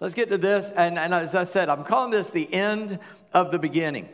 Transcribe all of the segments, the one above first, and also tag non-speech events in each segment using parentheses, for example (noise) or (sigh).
let's get to this. And, and as I said, I'm calling this the end of the beginning.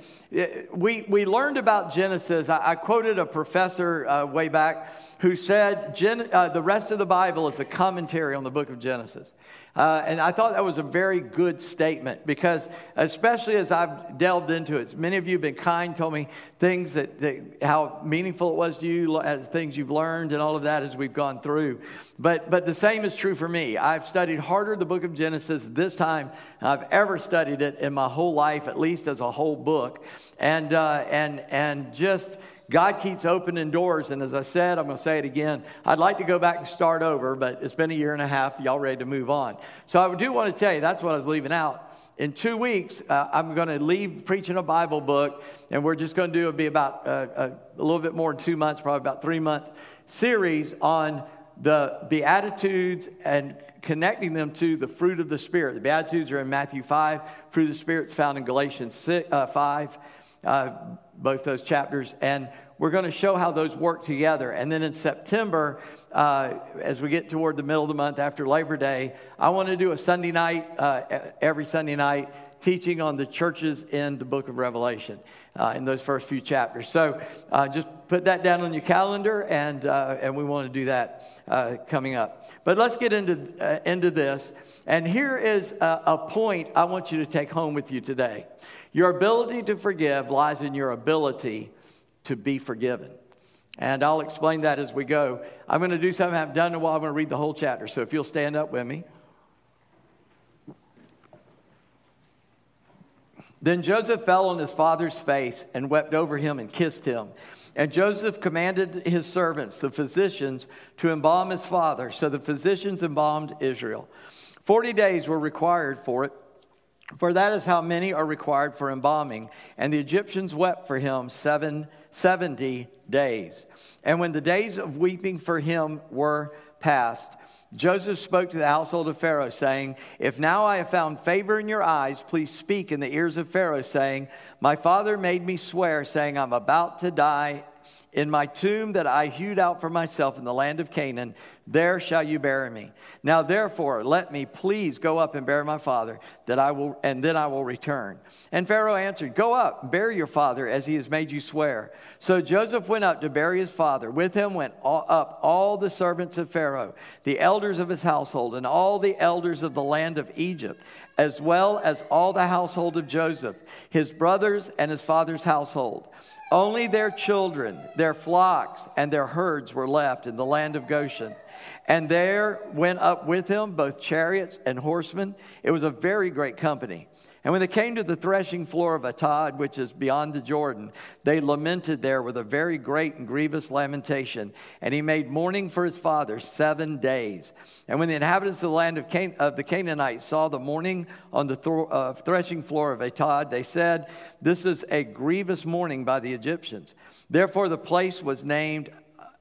We, we learned about Genesis. I, I quoted a professor uh, way back who said Gen, uh, the rest of the Bible is a commentary on the book of Genesis. Uh, and I thought that was a very good statement because, especially as I've delved into it, many of you have been kind, told me things that, that how meaningful it was to you, as things you've learned, and all of that as we've gone through. But, but the same is true for me. I've studied harder the book of Genesis this time I've ever studied it in my whole life, at least as a whole book. And, uh, and, and just God keeps opening doors. And as I said, I'm going to say it again. I'd like to go back and start over, but it's been a year and a half. Y'all ready to move on? So I do want to tell you that's what I was leaving out. In two weeks, uh, I'm going to leave preaching a Bible book, and we're just going to do it be about uh, a, a little bit more than two months, probably about three month series on the Beatitudes and connecting them to the fruit of the Spirit. The Beatitudes are in Matthew 5, fruit of the Spirit is found in Galatians 6, uh, 5 uh, both those chapters, and we're going to show how those work together. And then in September, uh, as we get toward the middle of the month after Labor Day, I want to do a Sunday night, uh, every Sunday night, teaching on the churches in the book of Revelation. Uh, in those first few chapters. So uh, just put that down on your calendar, and, uh, and we want to do that uh, coming up. But let's get into, uh, into this. And here is a, a point I want you to take home with you today. Your ability to forgive lies in your ability to be forgiven. And I'll explain that as we go. I'm going to do something I haven't done in a while. I'm going to read the whole chapter. So if you'll stand up with me. Then Joseph fell on his father's face and wept over him and kissed him. And Joseph commanded his servants, the physicians, to embalm his father. So the physicians embalmed Israel. Forty days were required for it for that is how many are required for embalming. And the Egyptians wept for him seven, 70 days. And when the days of weeping for him were past, Joseph spoke to the household of Pharaoh, saying, If now I have found favor in your eyes, please speak in the ears of Pharaoh, saying, My father made me swear, saying, I'm about to die in my tomb that I hewed out for myself in the land of Canaan, there shall you bury me. Now therefore, let me please go up and bury my father, that I will, and then I will return. And Pharaoh answered, Go up, bury your father, as he has made you swear. So Joseph went up to bury his father. With him went all, up all the servants of Pharaoh, the elders of his household, and all the elders of the land of Egypt, as well as all the household of Joseph, his brothers and his father's household. Only their children, their flocks, and their herds were left in the land of Goshen. And there went up with him both chariots and horsemen. It was a very great company. And when they came to the threshing floor of Atad, which is beyond the Jordan, they lamented there with a very great and grievous lamentation. And he made mourning for his father seven days. And when the inhabitants of the land of, Can- of the Canaanites saw the mourning on the th- uh, threshing floor of Atad, they said, This is a grievous mourning by the Egyptians. Therefore, the place was named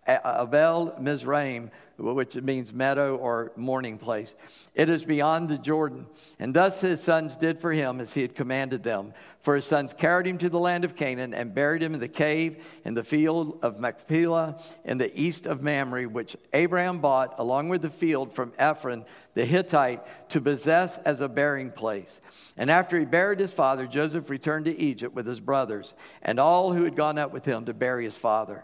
Abel Mizraim which means meadow or mourning place. It is beyond the Jordan. And thus his sons did for him as he had commanded them. For his sons carried him to the land of Canaan and buried him in the cave in the field of Machpelah in the east of Mamre, which Abraham bought along with the field from Ephron the Hittite to possess as a burying place. And after he buried his father, Joseph returned to Egypt with his brothers and all who had gone up with him to bury his father.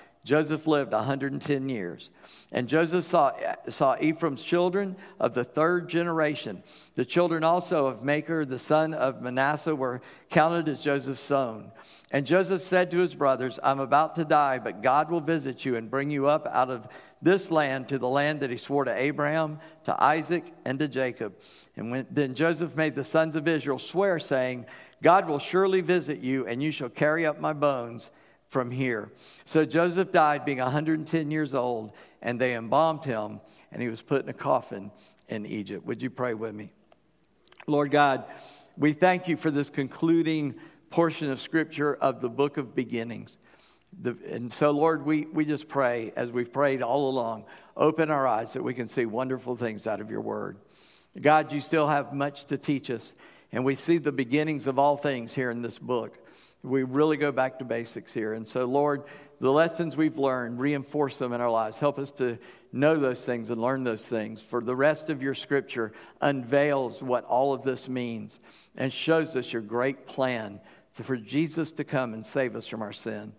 Joseph lived 110 years. And Joseph saw, saw Ephraim's children of the third generation. The children also of Machir, the son of Manasseh, were counted as Joseph's son. And Joseph said to his brothers, I'm about to die, but God will visit you and bring you up out of this land to the land that he swore to Abraham, to Isaac, and to Jacob. And when, then Joseph made the sons of Israel swear, saying, God will surely visit you, and you shall carry up my bones from here. So Joseph died being 110 years old, and they embalmed him, and he was put in a coffin in Egypt. Would you pray with me? Lord God, we thank you for this concluding portion of Scripture of the book of beginnings. The, and so, Lord, we, we just pray, as we've prayed all along, open our eyes that we can see wonderful things out of your word. God, you still have much to teach us, and we see the beginnings of all things here in this book we really go back to basics here. And so, Lord, the lessons we've learned, reinforce them in our lives. Help us to know those things and learn those things. For the rest of your scripture unveils what all of this means and shows us your great plan for Jesus to come and save us from our sin.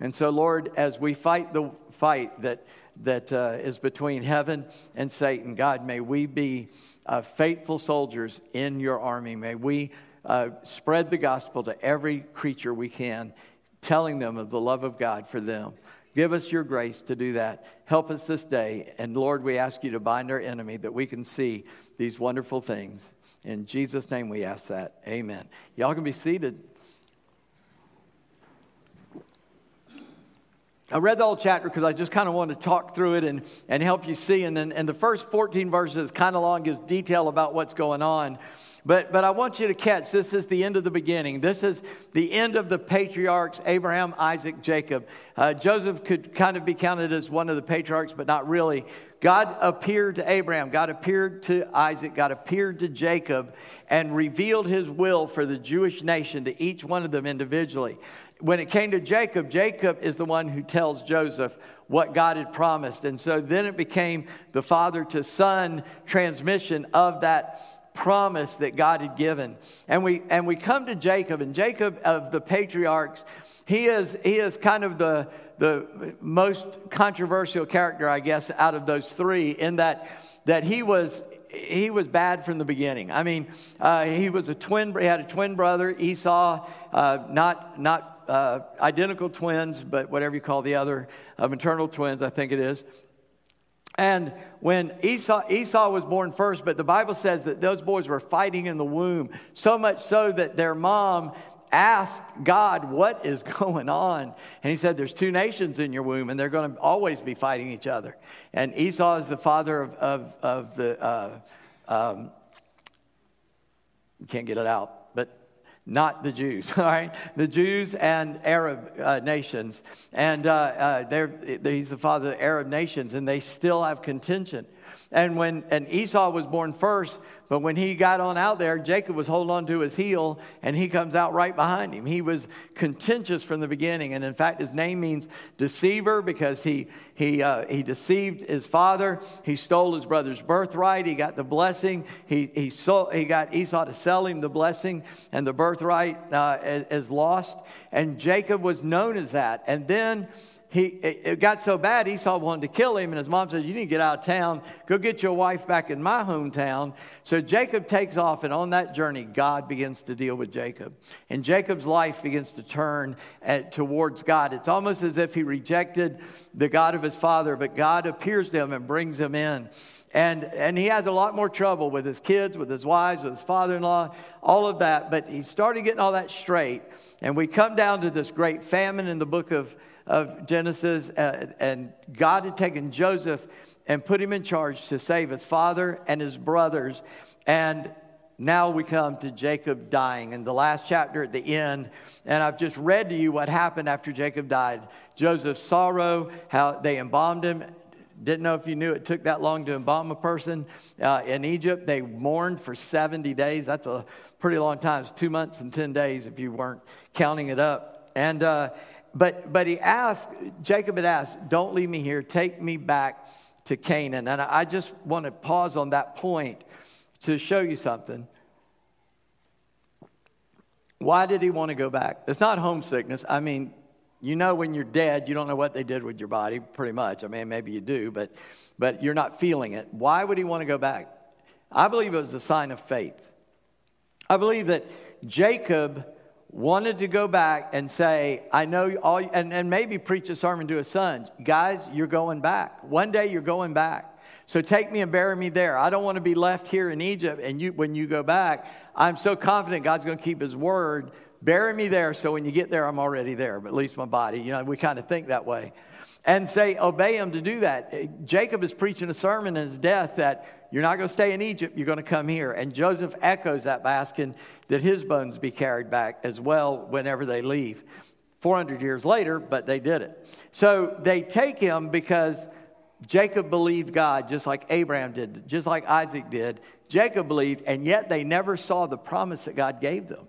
And so, Lord, as we fight the fight that, that uh, is between heaven and Satan, God, may we be uh, faithful soldiers in your army. May we uh, spread the gospel to every creature we can, telling them of the love of God for them. Give us your grace to do that. Help us this day. And Lord, we ask you to bind our enemy that we can see these wonderful things. In Jesus' name we ask that. Amen. Y'all can be seated. I read the whole chapter because I just kind of wanted to talk through it and, and help you see. And then and the first 14 verses kind of long, gives detail about what's going on. But, but I want you to catch this is the end of the beginning. This is the end of the patriarchs Abraham, Isaac, Jacob. Uh, Joseph could kind of be counted as one of the patriarchs, but not really. God appeared to Abraham, God appeared to Isaac, God appeared to Jacob, and revealed his will for the Jewish nation to each one of them individually. When it came to Jacob, Jacob is the one who tells Joseph what God had promised. And so then it became the father to son transmission of that promise that God had given. And we, and we come to Jacob, and Jacob of the patriarchs, he is, he is kind of the, the most controversial character, I guess, out of those three, in that, that he was he was bad from the beginning. I mean, uh, he was a twin. He had a twin brother, Esau, uh, not not uh, identical twins, but whatever you call the other maternal twins, I think it is. And when Esau, Esau was born first, but the Bible says that those boys were fighting in the womb, so much so that their mom asked God, What is (laughs) going on? And he said, There's two nations in your womb, and they're going to always be fighting each other. And Esau is the father of, of, of the, uh, um, can't get it out not the Jews, (laughs) all right? The Jews and Arab uh, nations. And uh, uh, they're, he's the father of the Arab nations, and they still have contention. And when and Esau was born first, but when he got on out there, Jacob was holding on to his heel, and he comes out right behind him. He was contentious from the beginning, and in fact, his name means deceiver because he he uh, he deceived his father. He stole his brother's birthright. He got the blessing. He he sold, he got Esau to sell him the blessing, and the birthright uh, is, is lost. And Jacob was known as that. And then he, it got so bad, Esau wanted to kill him, and his mom says, You need to get out of town. Go get your wife back in my hometown. So Jacob takes off, and on that journey, God begins to deal with Jacob. And Jacob's life begins to turn at, towards God. It's almost as if he rejected the God of his father, but God appears to him and brings him in. And, and he has a lot more trouble with his kids, with his wives, with his father in law, all of that. But he started getting all that straight. And we come down to this great famine in the book of of Genesis, uh, and God had taken Joseph and put him in charge to save his father and his brothers. And now we come to Jacob dying in the last chapter at the end. And I've just read to you what happened after Jacob died. Joseph's sorrow, how they embalmed him. Didn't know if you knew it took that long to embalm a person uh, in Egypt. They mourned for 70 days. That's a pretty long time. It's two months and 10 days if you weren't counting it up. And, uh, but, but he asked, Jacob had asked, Don't leave me here, take me back to Canaan. And I just want to pause on that point to show you something. Why did he want to go back? It's not homesickness. I mean, You know when you're dead, you don't know what they did with your body, pretty much. I mean, maybe you do, but, but you're not feeling it. Why would he want to go back? I believe it was a sign of faith. I believe that Jacob wanted to go back and say, I know all, and, and maybe preach a sermon to his sons. Guys, you're going back. One day you're going back. So take me and bury me there. I don't want to be left here in Egypt. And you, when you go back, I'm so confident God's going to keep his word. Bury me there so when you get there, I'm already there, but at least my body. You know, we kind of think that way. And say, obey him to do that. Eh, Jacob is preaching a sermon in his death that you're not going to stay in Egypt, you're going to come here. And Joseph echoes that by asking that his bones be carried back as well whenever they leave. 400 years later, but they did it. So they take him because Jacob believed God just like Abraham did, just like Isaac did. Jacob believed, and yet they never saw the promise that God gave them.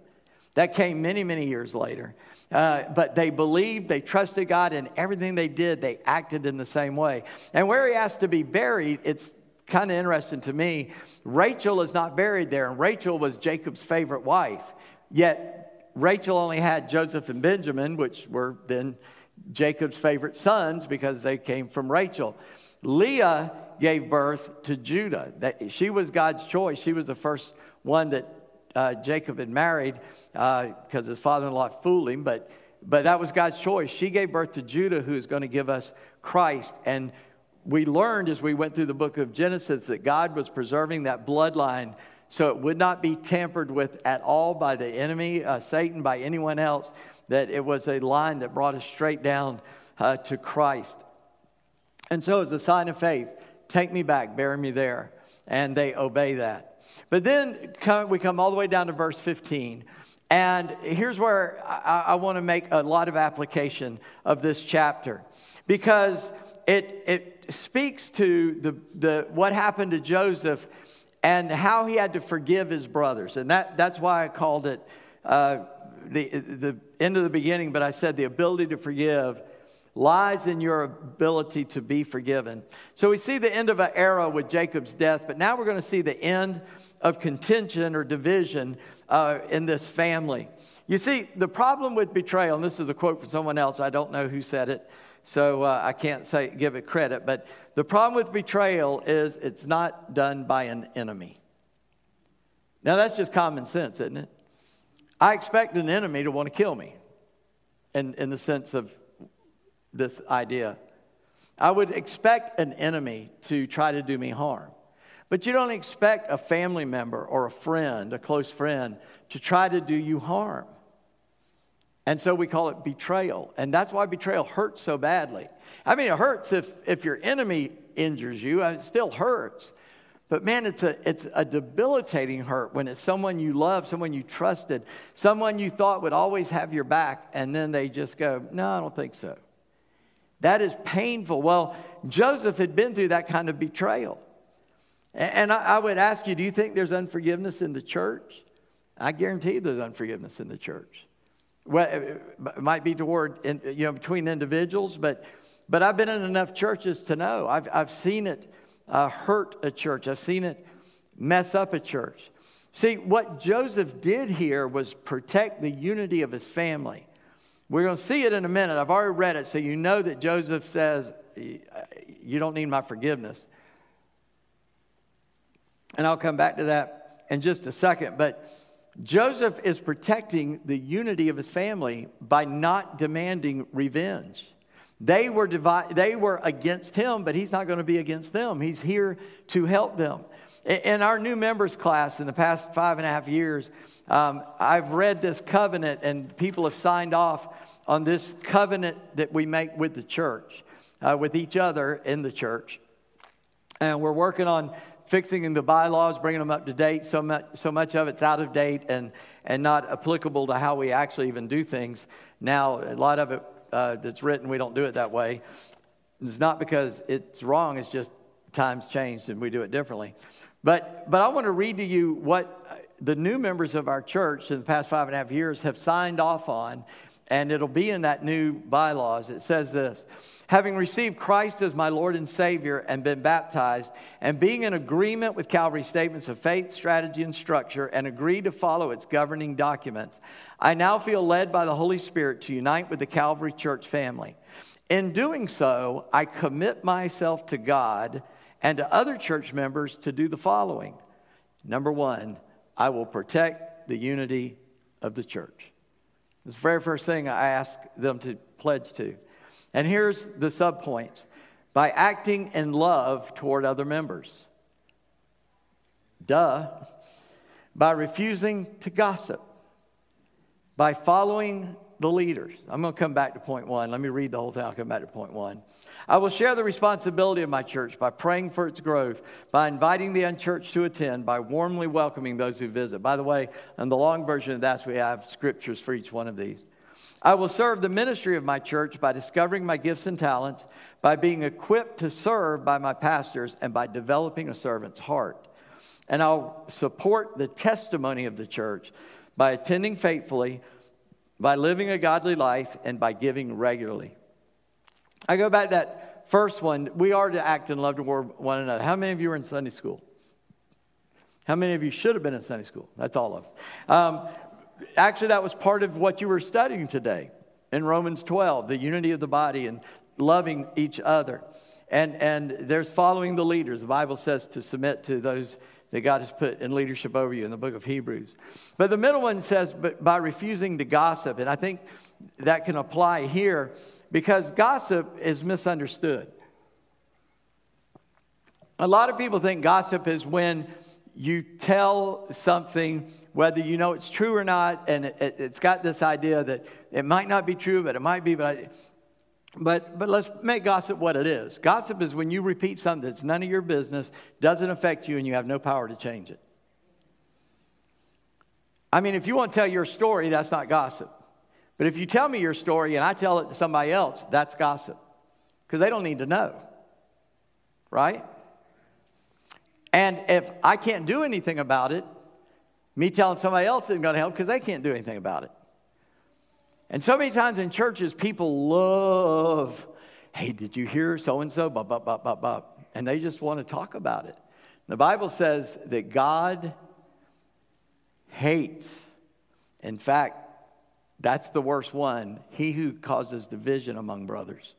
That came many, many years later. Uh, but they believed, they trusted God, and everything they did, they acted in the same way. And where he asked to be buried, it's kind of interesting to me. Rachel is not buried there, and Rachel was Jacob's favorite wife. Yet Rachel only had Joseph and Benjamin, which were then Jacob's favorite sons because they came from Rachel. Leah gave birth to Judah. That, she was God's choice. She was the first one that uh, Jacob had married because uh, his father in law fooled him, but, but that was God's choice. She gave birth to Judah, who is going to give us Christ. And we learned as we went through the book of Genesis that God was preserving that bloodline so it would not be tampered with at all by the enemy, uh, Satan, by anyone else, that it was a line that brought us straight down uh, to Christ. And so, as a sign of faith, take me back, bury me there. And they obey that. But then we come all the way down to verse 15. And here's where I, I want to make a lot of application of this chapter because it, it speaks to the, the, what happened to Joseph and how he had to forgive his brothers. And that, that's why I called it uh, the, the end of the beginning, but I said the ability to forgive lies in your ability to be forgiven. So we see the end of an era with Jacob's death, but now we're going to see the end of contention or division uh, in this family. You see, the problem with betrayal, and this is a quote from someone else, I don't know who said it, so uh, I can't say, give it credit, but the problem with betrayal is it's not done by an enemy. Now, that's just common sense, isn't it? I expect an enemy to want to kill me in, in the sense of this idea. I would expect an enemy to try to do me harm. But you don't expect a family member or a friend, a close friend, to try to do you harm. And so we call it betrayal. And that's why betrayal hurts so badly. I mean, it hurts if, if your enemy injures you, uh, it still hurts. But man, it's a, it's a debilitating hurt when it's someone you love, someone you trusted, someone you thought would always have your back, and then they just go, No, I don't think so. That is painful. Well, Joseph had been through that kind of betrayal. And I would ask you, do you think there's unforgiveness in the church? I guarantee there's unforgiveness in the church. Well, it might be toward, you know, between individuals, but, but I've been in enough churches to know. I've, I've seen it uh, hurt a church, I've seen it mess up a church. See, what Joseph did here was protect the unity of his family. We're going to see it in a minute. I've already read it, so you know that Joseph says, You don't need my forgiveness. And I'll come back to that in just a second. But Joseph is protecting the unity of his family by not demanding revenge. They were, divi- they were against him, but he's not going to be against them. He's here to help them. In our new members class in the past five and a half years, um, I've read this covenant, and people have signed off on this covenant that we make with the church, uh, with each other in the church. And we're working on fixing the bylaws, bringing them up to date. So much, so much of it's out of date and, and not applicable to how we actually even do things. Now, a lot of it uh, that's written, we don't do it that way. It's not because it's wrong, it's just times changed and we do it differently. But, but I want to read to you what the new members of our church in the past five and a half years have signed off on, and it'll be in that new bylaws. It says this having received Christ as my Lord and Savior and been baptized, and being in agreement with Calvary's statements of faith, strategy, and structure, and agreed to follow its governing documents, I now feel led by the Holy Spirit to unite with the Calvary Church family. In doing so, I commit myself to God and to other church members to do the following. Number one, I will protect the unity of the church. The very first thing I ask them to pledge to. And here's the subpoints by acting in love toward other members. Duh. By refusing to gossip by following the leaders. I'm going to come back to point one. Let me read the whole thing. I'll come back to point one. I will share the responsibility of my church by praying for its growth, by inviting the unchurched to attend, by warmly welcoming those who visit. By the way, in the long version of that, we have scriptures for each one of these. I will serve the ministry of my church by discovering my gifts and talents, by being equipped to serve by my pastors, and by developing a servant's heart. And I'll support the testimony of the church by attending faithfully, by living a godly life, and by giving regularly. I go back to that first one. We are to act in love toward one another. How many of you are in Sunday school? How many of you should have been in Sunday school? That's all of us. Um, actually, that was part of what you were studying today in Romans 12 the unity of the body and loving each other. And, and there's following the leaders. The Bible says to submit to those that God has put in leadership over you in the book of Hebrews. But the middle one says, but by refusing to gossip. And I think that can apply here because gossip is misunderstood. A lot of people think gossip is when you tell something, whether you know it's true or not, and it, has got this idea that it might not be true, but it might be. But I, but, but let's make gossip what it is. Gossip is when you repeat something that's none of your business, doesn't affect you, and you have no power to change it. I mean, if you want to tell your story, that's not gossip. But if you tell me your story and I tell it to somebody else, that's gossip. Because they don't need to know. Right? And if I can't do anything about it, me telling somebody else isn't going to help because they can't do anything about it. And so many times in churches, people love, hey, did you hear so and so? And they just want to talk about it. The Bible says that God hates, in fact, that's the worst one, he who causes division among brothers.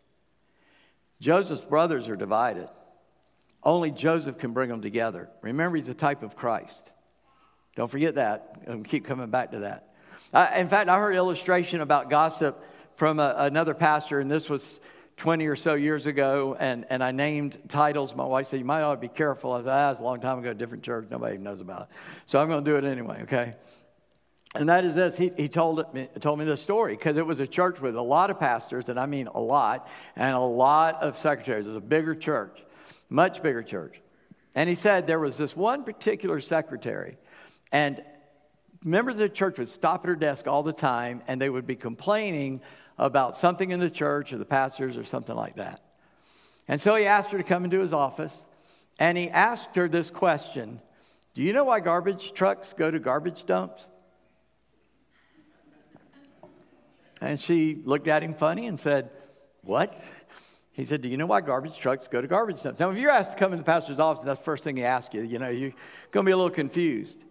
Joseph's brothers are divided. Only Joseph can bring them together. Remember, he's a type of Christ. Don't forget that. And keep coming back to that. Uh, in fact, I heard an illustration about gossip from a, another pastor, and this was 20 or so years ago, and, and I named titles. My wife said, You might ought to be careful. I said, Ah, it's a long time ago, different church. Nobody knows about it. So I'm going to do it anyway, okay? And that is this. He, he told, it, told me this story because it was a church with a lot of pastors, and I mean a lot, and a lot of secretaries. It was a bigger church, much bigger church. And he said there was this one particular secretary, and members of the church would stop at her desk all the time and they would be complaining about something in the church or the pastors or something like that. And so he asked her to come into his office and he asked her this question Do you know why garbage trucks go to garbage dumps? And she looked at him funny and said, What? He said, Do you know why garbage trucks go to garbage dumps? Now, if you're asked to come in the pastor's office, that's the first thing he asks you. You know, you're going to be a little confused.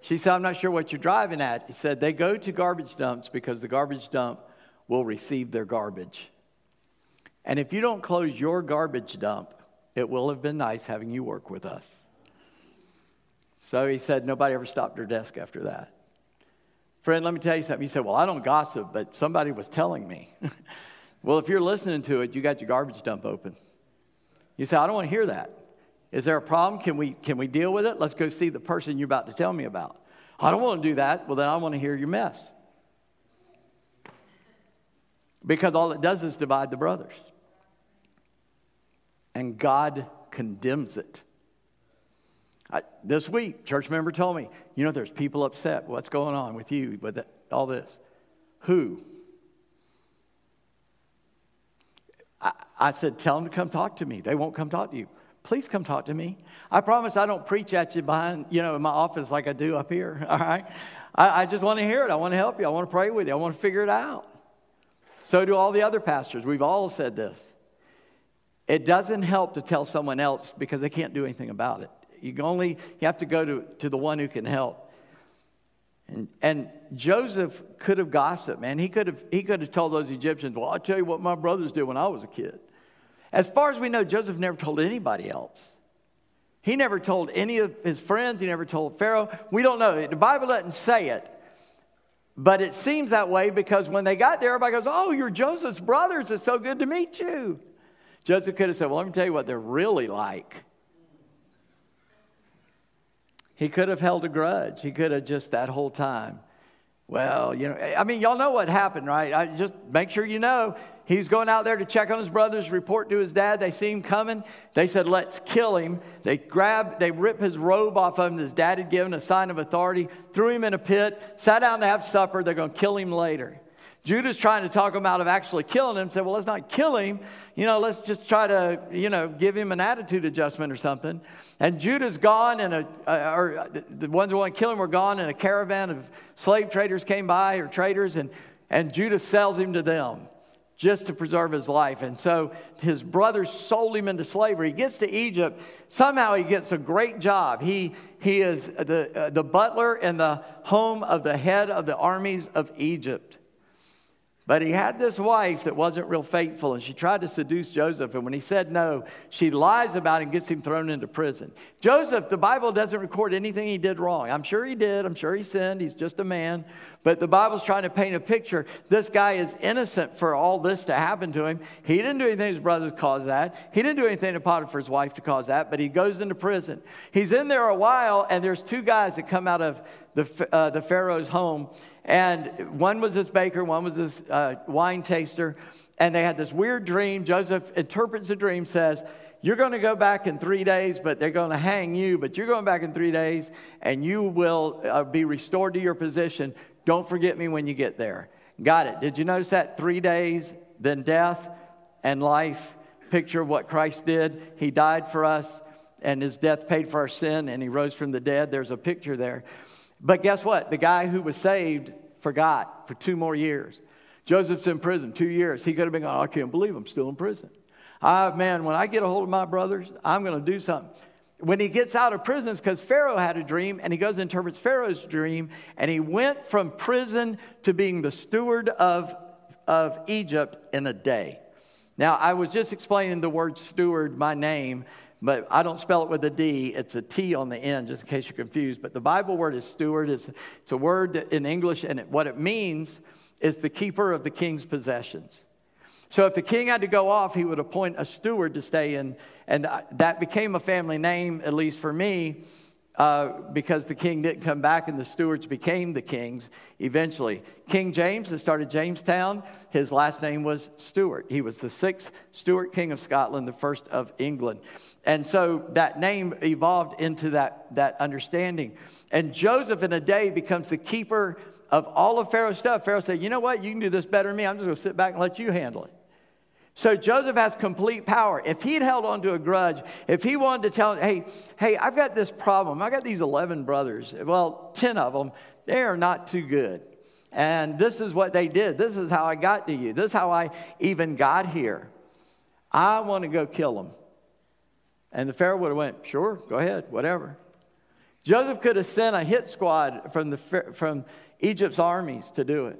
She said, I'm not sure what you're driving at. He said, They go to garbage dumps because the garbage dump will receive their garbage. And if you don't close your garbage dump, it will have been nice having you work with us. So he said, Nobody ever stopped her desk after that. Friend, let me tell you something. He said, Well, I don't gossip, but somebody was telling me. (laughs) well, if you're listening to it, you got your garbage dump open. You say, I don't want to hear that. Is there a problem? Can we, can we deal with it? Let's go see the person you're about to tell me about. I don't want to do that. Well, then I want to hear your mess. Because all it does is divide the brothers. And God condemns it. I, this week, church member told me, you know, there's people upset. What's going on with you with all this? Who? I, I said, tell them to come talk to me. They won't come talk to you please come talk to me. I promise I don't preach at you behind, you know, in my office like I do up here. (laughs) All right. I, I just want to hear it. I want to help you. I want to pray with you. I want to figure it out. So do all the other pastors. We've all said this. It doesn't help to tell someone else because they can't do anything about it. You only you have to go to, to the one who can help. And, and Joseph could have gossiped, man. He could have, he could have told those Egyptians, Well, I'll tell you what my brothers did when I was a kid. As far as we know, Joseph never told anybody else. He never told any of his friends, he never told Pharaoh. We don't know. The Bible doesn't say it. But it seems that way because when they got there, everybody goes, Oh, you're Joseph's brothers. It's so good to meet you. Joseph could have said, Well, let me tell you what they're really like. He could have held a grudge. He could have just that whole time. Well, you know, I mean, y'all know what happened, right? I just make sure you know. He's going out there to check on his brothers, report to his dad. They see him coming. They said, Let's kill him. They grab, they rip his robe off of him. His dad had given a sign of authority, threw him in a pit, sat down to have supper. They're going to kill him later. Judah's trying to talk him out of actually killing him. Said, well, let's not kill him. You know, let's just try to, you know, give him an attitude adjustment or something. And Judah's gone, and a, or the ones who want to kill him were gone, and a caravan of slave traders came by, or traders, and, and Judah sells him to them just to preserve his life. And so his brothers sold him into slavery. He gets to Egypt. Somehow he gets a great job. He, he is the, uh, the butler in the home of the head of the armies of Egypt. But he had this wife that wasn't real faithful, and she tried to seduce Joseph. And when he said no, she lies about it and gets him thrown into prison. Joseph, the Bible doesn't record anything he did wrong. I'm sure he did. I'm sure he sinned. He's just a man. But the Bible's trying to paint a picture. This guy is innocent for all this to happen to him. He didn't do anything his brothers caused that. He didn't do anything to Potiphar's wife to cause that, but he goes into prison. He's in there a while, and there's two guys that come out of the, uh, the Pharaoh's home and one was this baker, one was this uh, wine taster. And they had this weird dream. Joseph interprets the dream, says, You're going to go back in three days, but they're going to hang you, but you're going back in three days, and you will uh, be restored to your position. Don't forget me when you get there. Got it. Did you notice that? Three days, then death and life. Picture of what Christ did. He died for us, and his death paid for our sin, and he rose from the dead. There's a picture there. But guess what? The guy who was saved forgot for two more years. Joseph's in prison, two years. He could have been going, I can't believe I'm still in prison. Ah, man, when I get a hold of my brothers, I'm going to do something. When he gets out of prison, it's because Pharaoh had a dream, and he goes and interprets Pharaoh's dream, and he went from prison to being the steward of, of Egypt in a day. Now, I was just explaining the word steward, my name, but I don't spell it with a D. It's a T on the end, just in case you're confused. But the Bible word is steward. It's, it's a word in English, and it, what it means is the keeper of the king's possessions. So if the king had to go off, he would appoint a steward to stay in, and that became a family name, at least for me, uh, because the king didn't come back and the stewards became the kings eventually. King James, that started Jamestown, his last name was Stuart. He was the sixth Stuart king of Scotland, the first of England. And so that name evolved into that, that understanding. And Joseph, in a day, becomes the keeper of all of Pharaoh's stuff. Pharaoh said, You know what? You can do this better than me. I'm just going to sit back and let you handle it. So Joseph has complete power. If he'd held on to a grudge, if he wanted to tell, hey, hey, I've got this problem. I got these 11 brothers. Well, 10 of them, they are not too good. And this is what they did. This is how I got to you. This is how I even got here. I want to go kill them. And the Pharaoh would have went, sure, go ahead, whatever. Joseph could have sent a hit squad from, the, from Egypt's armies to do it.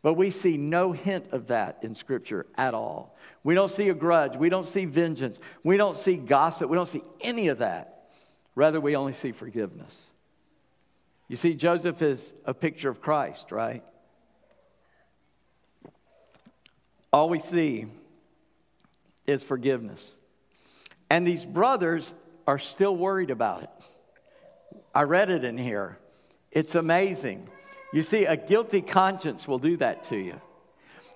But we see no hint of that in Scripture at all. We don't see a grudge. We don't see vengeance. We don't see gossip. We don't see any of that. Rather, we only see forgiveness. You see, Joseph is a picture of Christ, right? All we see is forgiveness. And these brothers are still worried about it. I read it in here. It's amazing. You see, a guilty conscience will do that to you.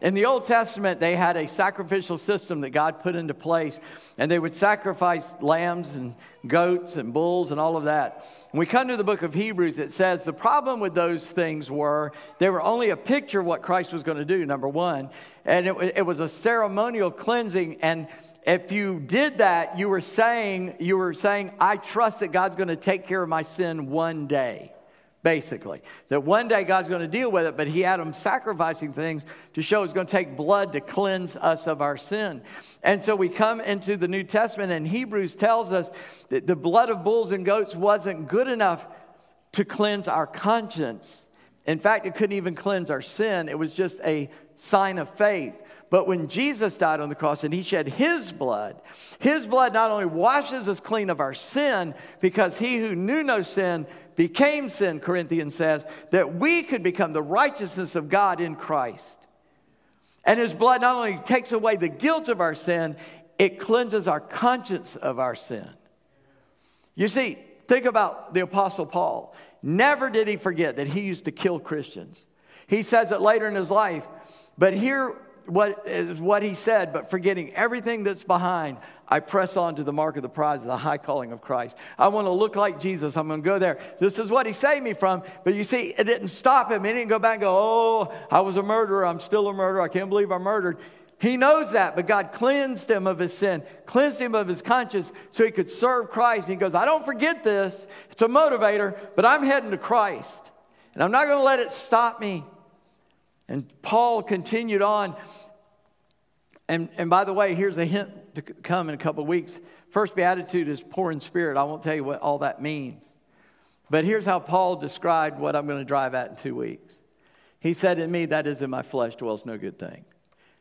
In the Old Testament, they had a sacrificial system that God put into place, and they would sacrifice lambs and goats and bulls and all of that. When we come to the book of Hebrews, it says the problem with those things were they were only a picture of what Christ was going to do, number one, and it, it was a ceremonial cleansing, and if you did that, you were saying, you were saying, I trust that God's going to take care of my sin one day, basically. That one day God's going to deal with it, but he had them sacrificing things to show it's going to take blood to cleanse us of our sin. And so we come into the New Testament, and Hebrews tells us that the blood of bulls and goats wasn't good enough to cleanse our conscience. In fact, it couldn't even cleanse our sin, it was just a sign of faith. But when Jesus died on the cross and he shed his blood, his blood not only washes us clean of our sin, because he who knew no sin became sin, Corinthians says, that we could become the righteousness of God in Christ. And his blood not only takes away the guilt of our sin, it cleanses our conscience of our sin. You see, think about the Apostle Paul. Never did he forget that he used to kill Christians. He says it later in his life, but here what is what he said, but forgetting everything that's behind, I press on to the mark of the prize of the high calling of Christ. I want to look like Jesus. I'm going to go there. This is what he saved me from. But you see, it didn't stop him. He didn't go back and go, Oh, I was a murderer. I'm still a murderer. I can't believe I murdered. He knows that, but God cleansed him of his sin, cleansed him of his conscience so he could serve Christ. And he goes, I don't forget this. It's a motivator, but I'm heading to Christ. And I'm not going to let it stop me. And Paul continued on. And, and by the way, here's a hint to come in a couple of weeks. First beatitude is poor in spirit. I won't tell you what all that means. But here's how Paul described what I'm going to drive at in two weeks. He said, In me, that is in my flesh, dwells no good thing.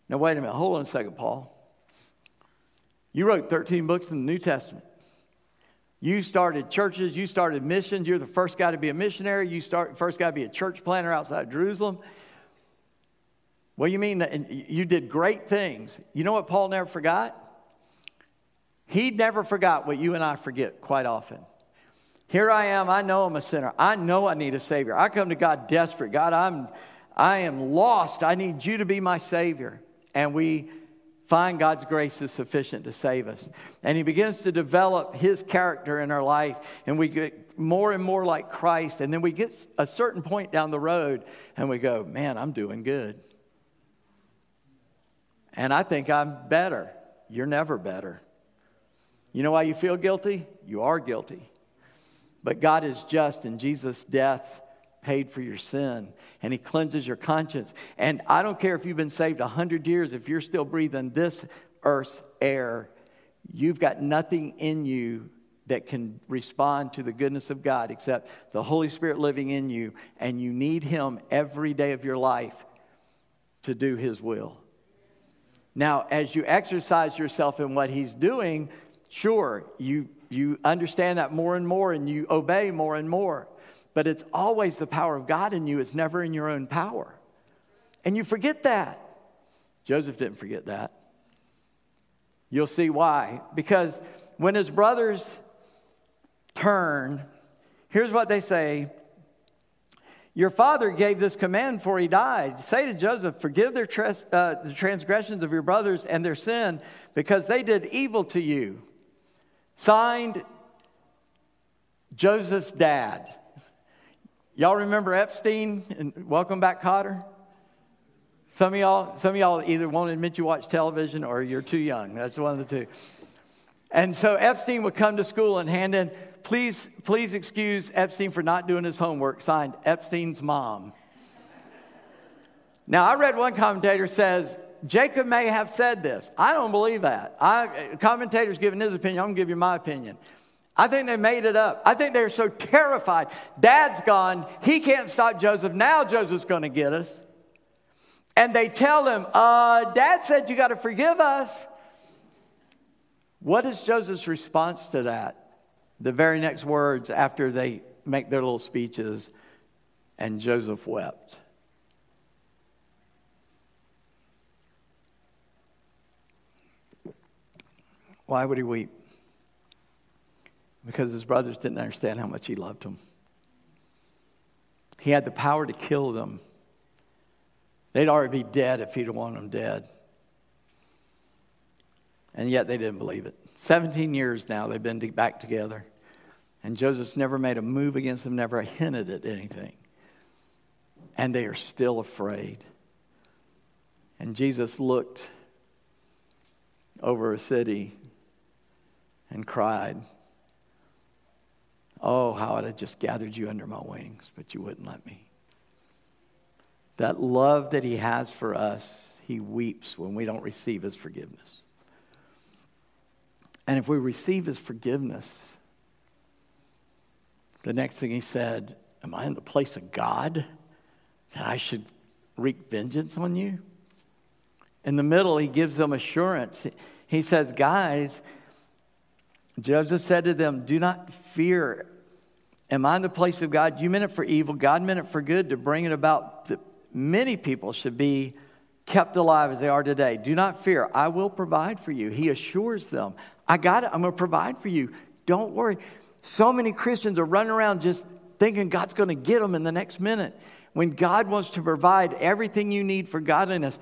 Now, wait a minute. Hold on a second, Paul. You wrote 13 books in the New Testament. You started churches, you started missions. You're the first guy to be a missionary. You start first guy to be a church planter outside Jerusalem. Well, you mean that you did great things. You know what Paul never forgot? He never forgot what you and I forget quite often. Here I am, I know I'm a sinner. I know I need a Savior. I come to God desperate. God, I'm, I am lost. I need you to be my Savior. And we find God's grace is sufficient to save us. And He begins to develop His character in our life, and we get more and more like Christ. And then we get a certain point down the road, and we go, Man, I'm doing good. And I think I'm better. You're never better. You know why you feel guilty? You are guilty. But God is just, and Jesus' death paid for your sin, and He cleanses your conscience. And I don't care if you've been saved 100 years, if you're still breathing this earth's air, you've got nothing in you that can respond to the goodness of God except the Holy Spirit living in you, and you need Him every day of your life to do His will. Now, as you exercise yourself in what he's doing, sure, you, you understand that more and more and you obey more and more. But it's always the power of God in you, it's never in your own power. And you forget that. Joseph didn't forget that. You'll see why. Because when his brothers turn, here's what they say your father gave this command before he died. Say to Joseph, Forgive their uh, the transgressions of your brothers and their sin, because they did evil to you. Signed, Joseph's dad. Y'all remember Epstein and Welcome Back, Kotter? Some of y'all, some of y'all either won't admit you watch television or you're too young. That's one of the two. And so Epstein would come to school and hand in Please, please excuse Epstein for not doing his homework. Signed, Epstein's mom. Now, I read one commentator says Jacob may have said this. I don't believe that. I, commentators giving his opinion. I'm going to give you my opinion. I think they made it up. I think they're so terrified. Dad's gone. He can't stop Joseph. Now Joseph's going to get us. And they tell him, uh, Dad said you got to forgive us. What is Joseph's response to that? The very next words after they make their little speeches, and Joseph wept. Why would he weep? Because his brothers didn't understand how much he loved them. He had the power to kill them. They'd already be dead if he'd wanted them dead. And yet they didn't believe it. 17 years now they've been back together. And Joseph's never made a move against them, never hinted at anything. And they are still afraid. And Jesus looked over a city and cried, Oh, how I'd have just gathered you under my wings, but you wouldn't let me. That love that he has for us, he weeps when we don't receive his forgiveness. And if we receive his forgiveness, the next thing he said, Am I in the place of God that I should wreak vengeance on you? In the middle, he gives them assurance. He says, Guys, Joseph said to them, Do not fear. Am I in the place of God? You meant it for evil. God meant it for good to bring it about that many people should be kept alive as they are today. Do not fear. I will provide for you. He assures them, I got it. I'm going to provide for you. Don't worry. So many Christians are running around just thinking God's going to get them in the next minute when God wants to provide everything you need for godliness.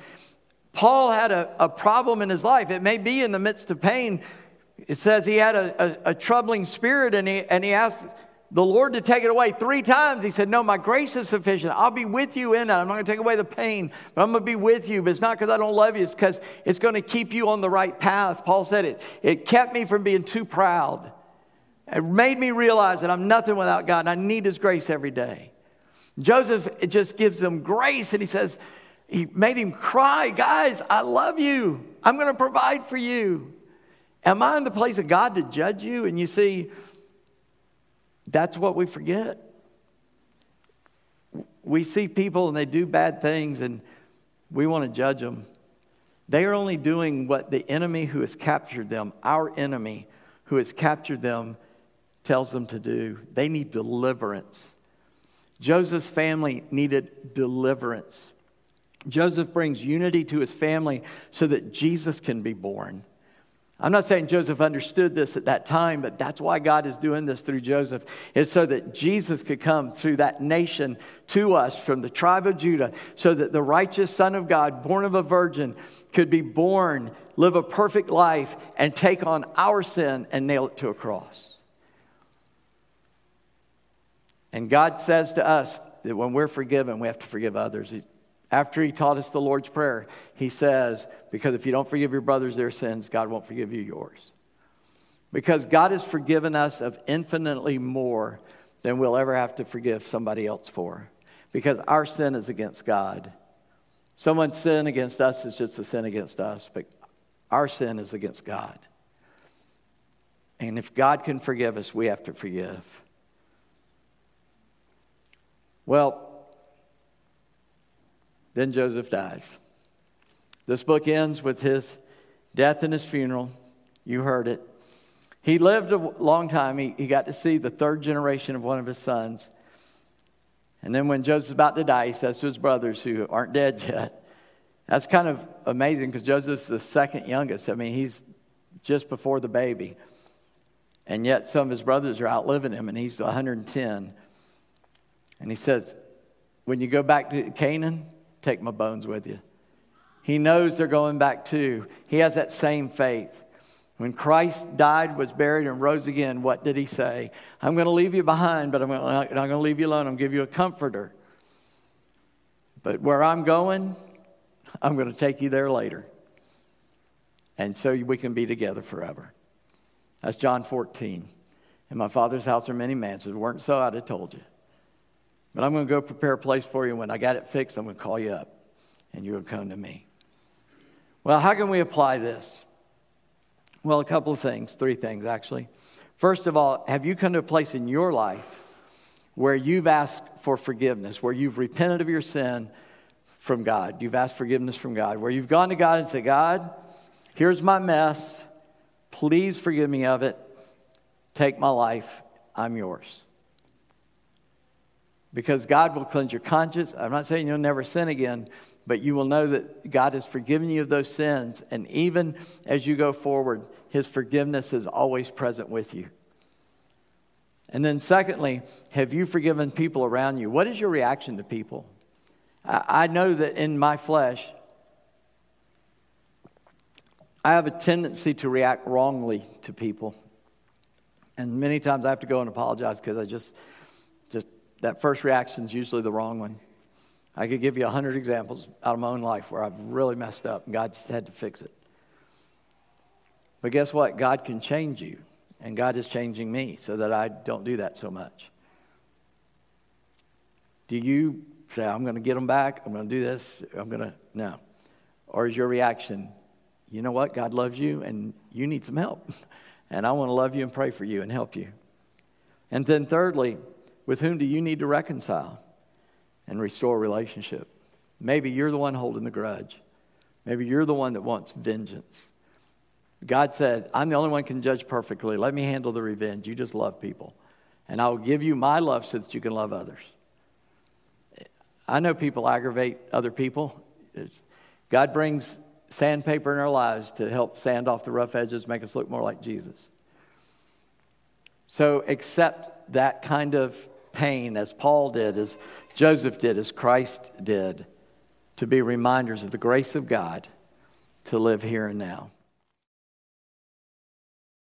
Paul had a, a problem in his life. It may be in the midst of pain. It says he had a, a, a troubling spirit and he, and he asked the Lord to take it away three times. He said, No, my grace is sufficient. I'll be with you in that. I'm not going to take away the pain, but I'm going to be with you. But it's not because I don't love you, it's because it's going to keep you on the right path. Paul said it. It kept me from being too proud. It made me realize that I'm nothing without God and I need His grace every day. Joseph it just gives them grace and he says, He made him cry, Guys, I love you. I'm going to provide for you. Am I in the place of God to judge you? And you see, that's what we forget. We see people and they do bad things and we want to judge them. They are only doing what the enemy who has captured them, our enemy who has captured them, tells them to do. They need deliverance. Joseph's family needed deliverance. Joseph brings unity to his family so that Jesus can be born. I'm not saying Joseph understood this at that time, but that's why God is doing this through Joseph, is so that Jesus could come through that nation to us from the tribe of Judah, so that the righteous Son of God, born of a virgin, could be born, live a perfect life, and take on our sin and nail it to a cross. And God says to us that when we're forgiven, we have to forgive others. After he taught us the Lord's Prayer, he says, Because if you don't forgive your brothers their sins, God won't forgive you yours. Because God has forgiven us of infinitely more than we'll ever have to forgive somebody else for. Because our sin is against God. Someone's sin against us is just a sin against us, but our sin is against God. And if God can forgive us, we have to forgive. Well, then Joseph dies. This book ends with his death and his funeral. You heard it. He lived a long time. He, he got to see the third generation of one of his sons. And then when Joseph's about to die, he says to his brothers who aren't dead yet, that's kind of amazing because Joseph's the second youngest. I mean, he's just before the baby. And yet some of his brothers are outliving him, and he's 110. And he says, When you go back to Canaan, take my bones with you. He knows they're going back too. He has that same faith. When Christ died, was buried, and rose again, what did he say? I'm going to leave you behind, but I'm not going to leave you alone. I'm going to give you a comforter. But where I'm going, I'm going to take you there later. And so we can be together forever. That's John 14. In my Father's house are many mansions. If it weren't so, I'd have told you. But I'm going to go prepare a place for you. When I got it fixed, I'm going to call you up and you'll come to me. Well, how can we apply this? Well, a couple of things, three things actually. First of all, have you come to a place in your life where you've asked for forgiveness, where you've repented of your sin from God? You've asked forgiveness from God, where you've gone to God and said, God, here's my mess. Please forgive me of it. Take my life. I'm yours because God will cleanse your conscience. I'm not saying you'll never sin again, but you will know that God has forgiven you of those sins. And even as you go forward, His forgiveness is always present with you. And then, secondly, have you forgiven people around you? What is your reaction to people? I know that in my flesh, I have a tendency to react wrongly to people. And many times I have to go and apologize because I just that first reaction is usually the wrong one. I could give you a hundred examples out of my own life where I've really messed up and God's had to fix it. But guess what? God can change you, and God is changing me so that I don't do that so much. Do you say, I'm going to get them back? I'm going to do this? I'm going to, no. Or is your reaction, you know what? God loves you and you need some help. (laughs) And I want to love you and pray for you and help you. And then, thirdly, With whom do you need to reconcile and restore relationship? Maybe you're the one holding the grudge. Maybe you're the one that wants vengeance. God said, I'm the only one who can judge perfectly. Let me handle the revenge. You just love people. And I will give you my love so that you can love others. I know people aggravate other people. It's, God brings sandpaper in our lives to help sand off the rough edges, make us look more like Jesus. So accept that kind of pain as Paul did, as Joseph did, as Christ did, to be reminders of the grace of God to live here and now.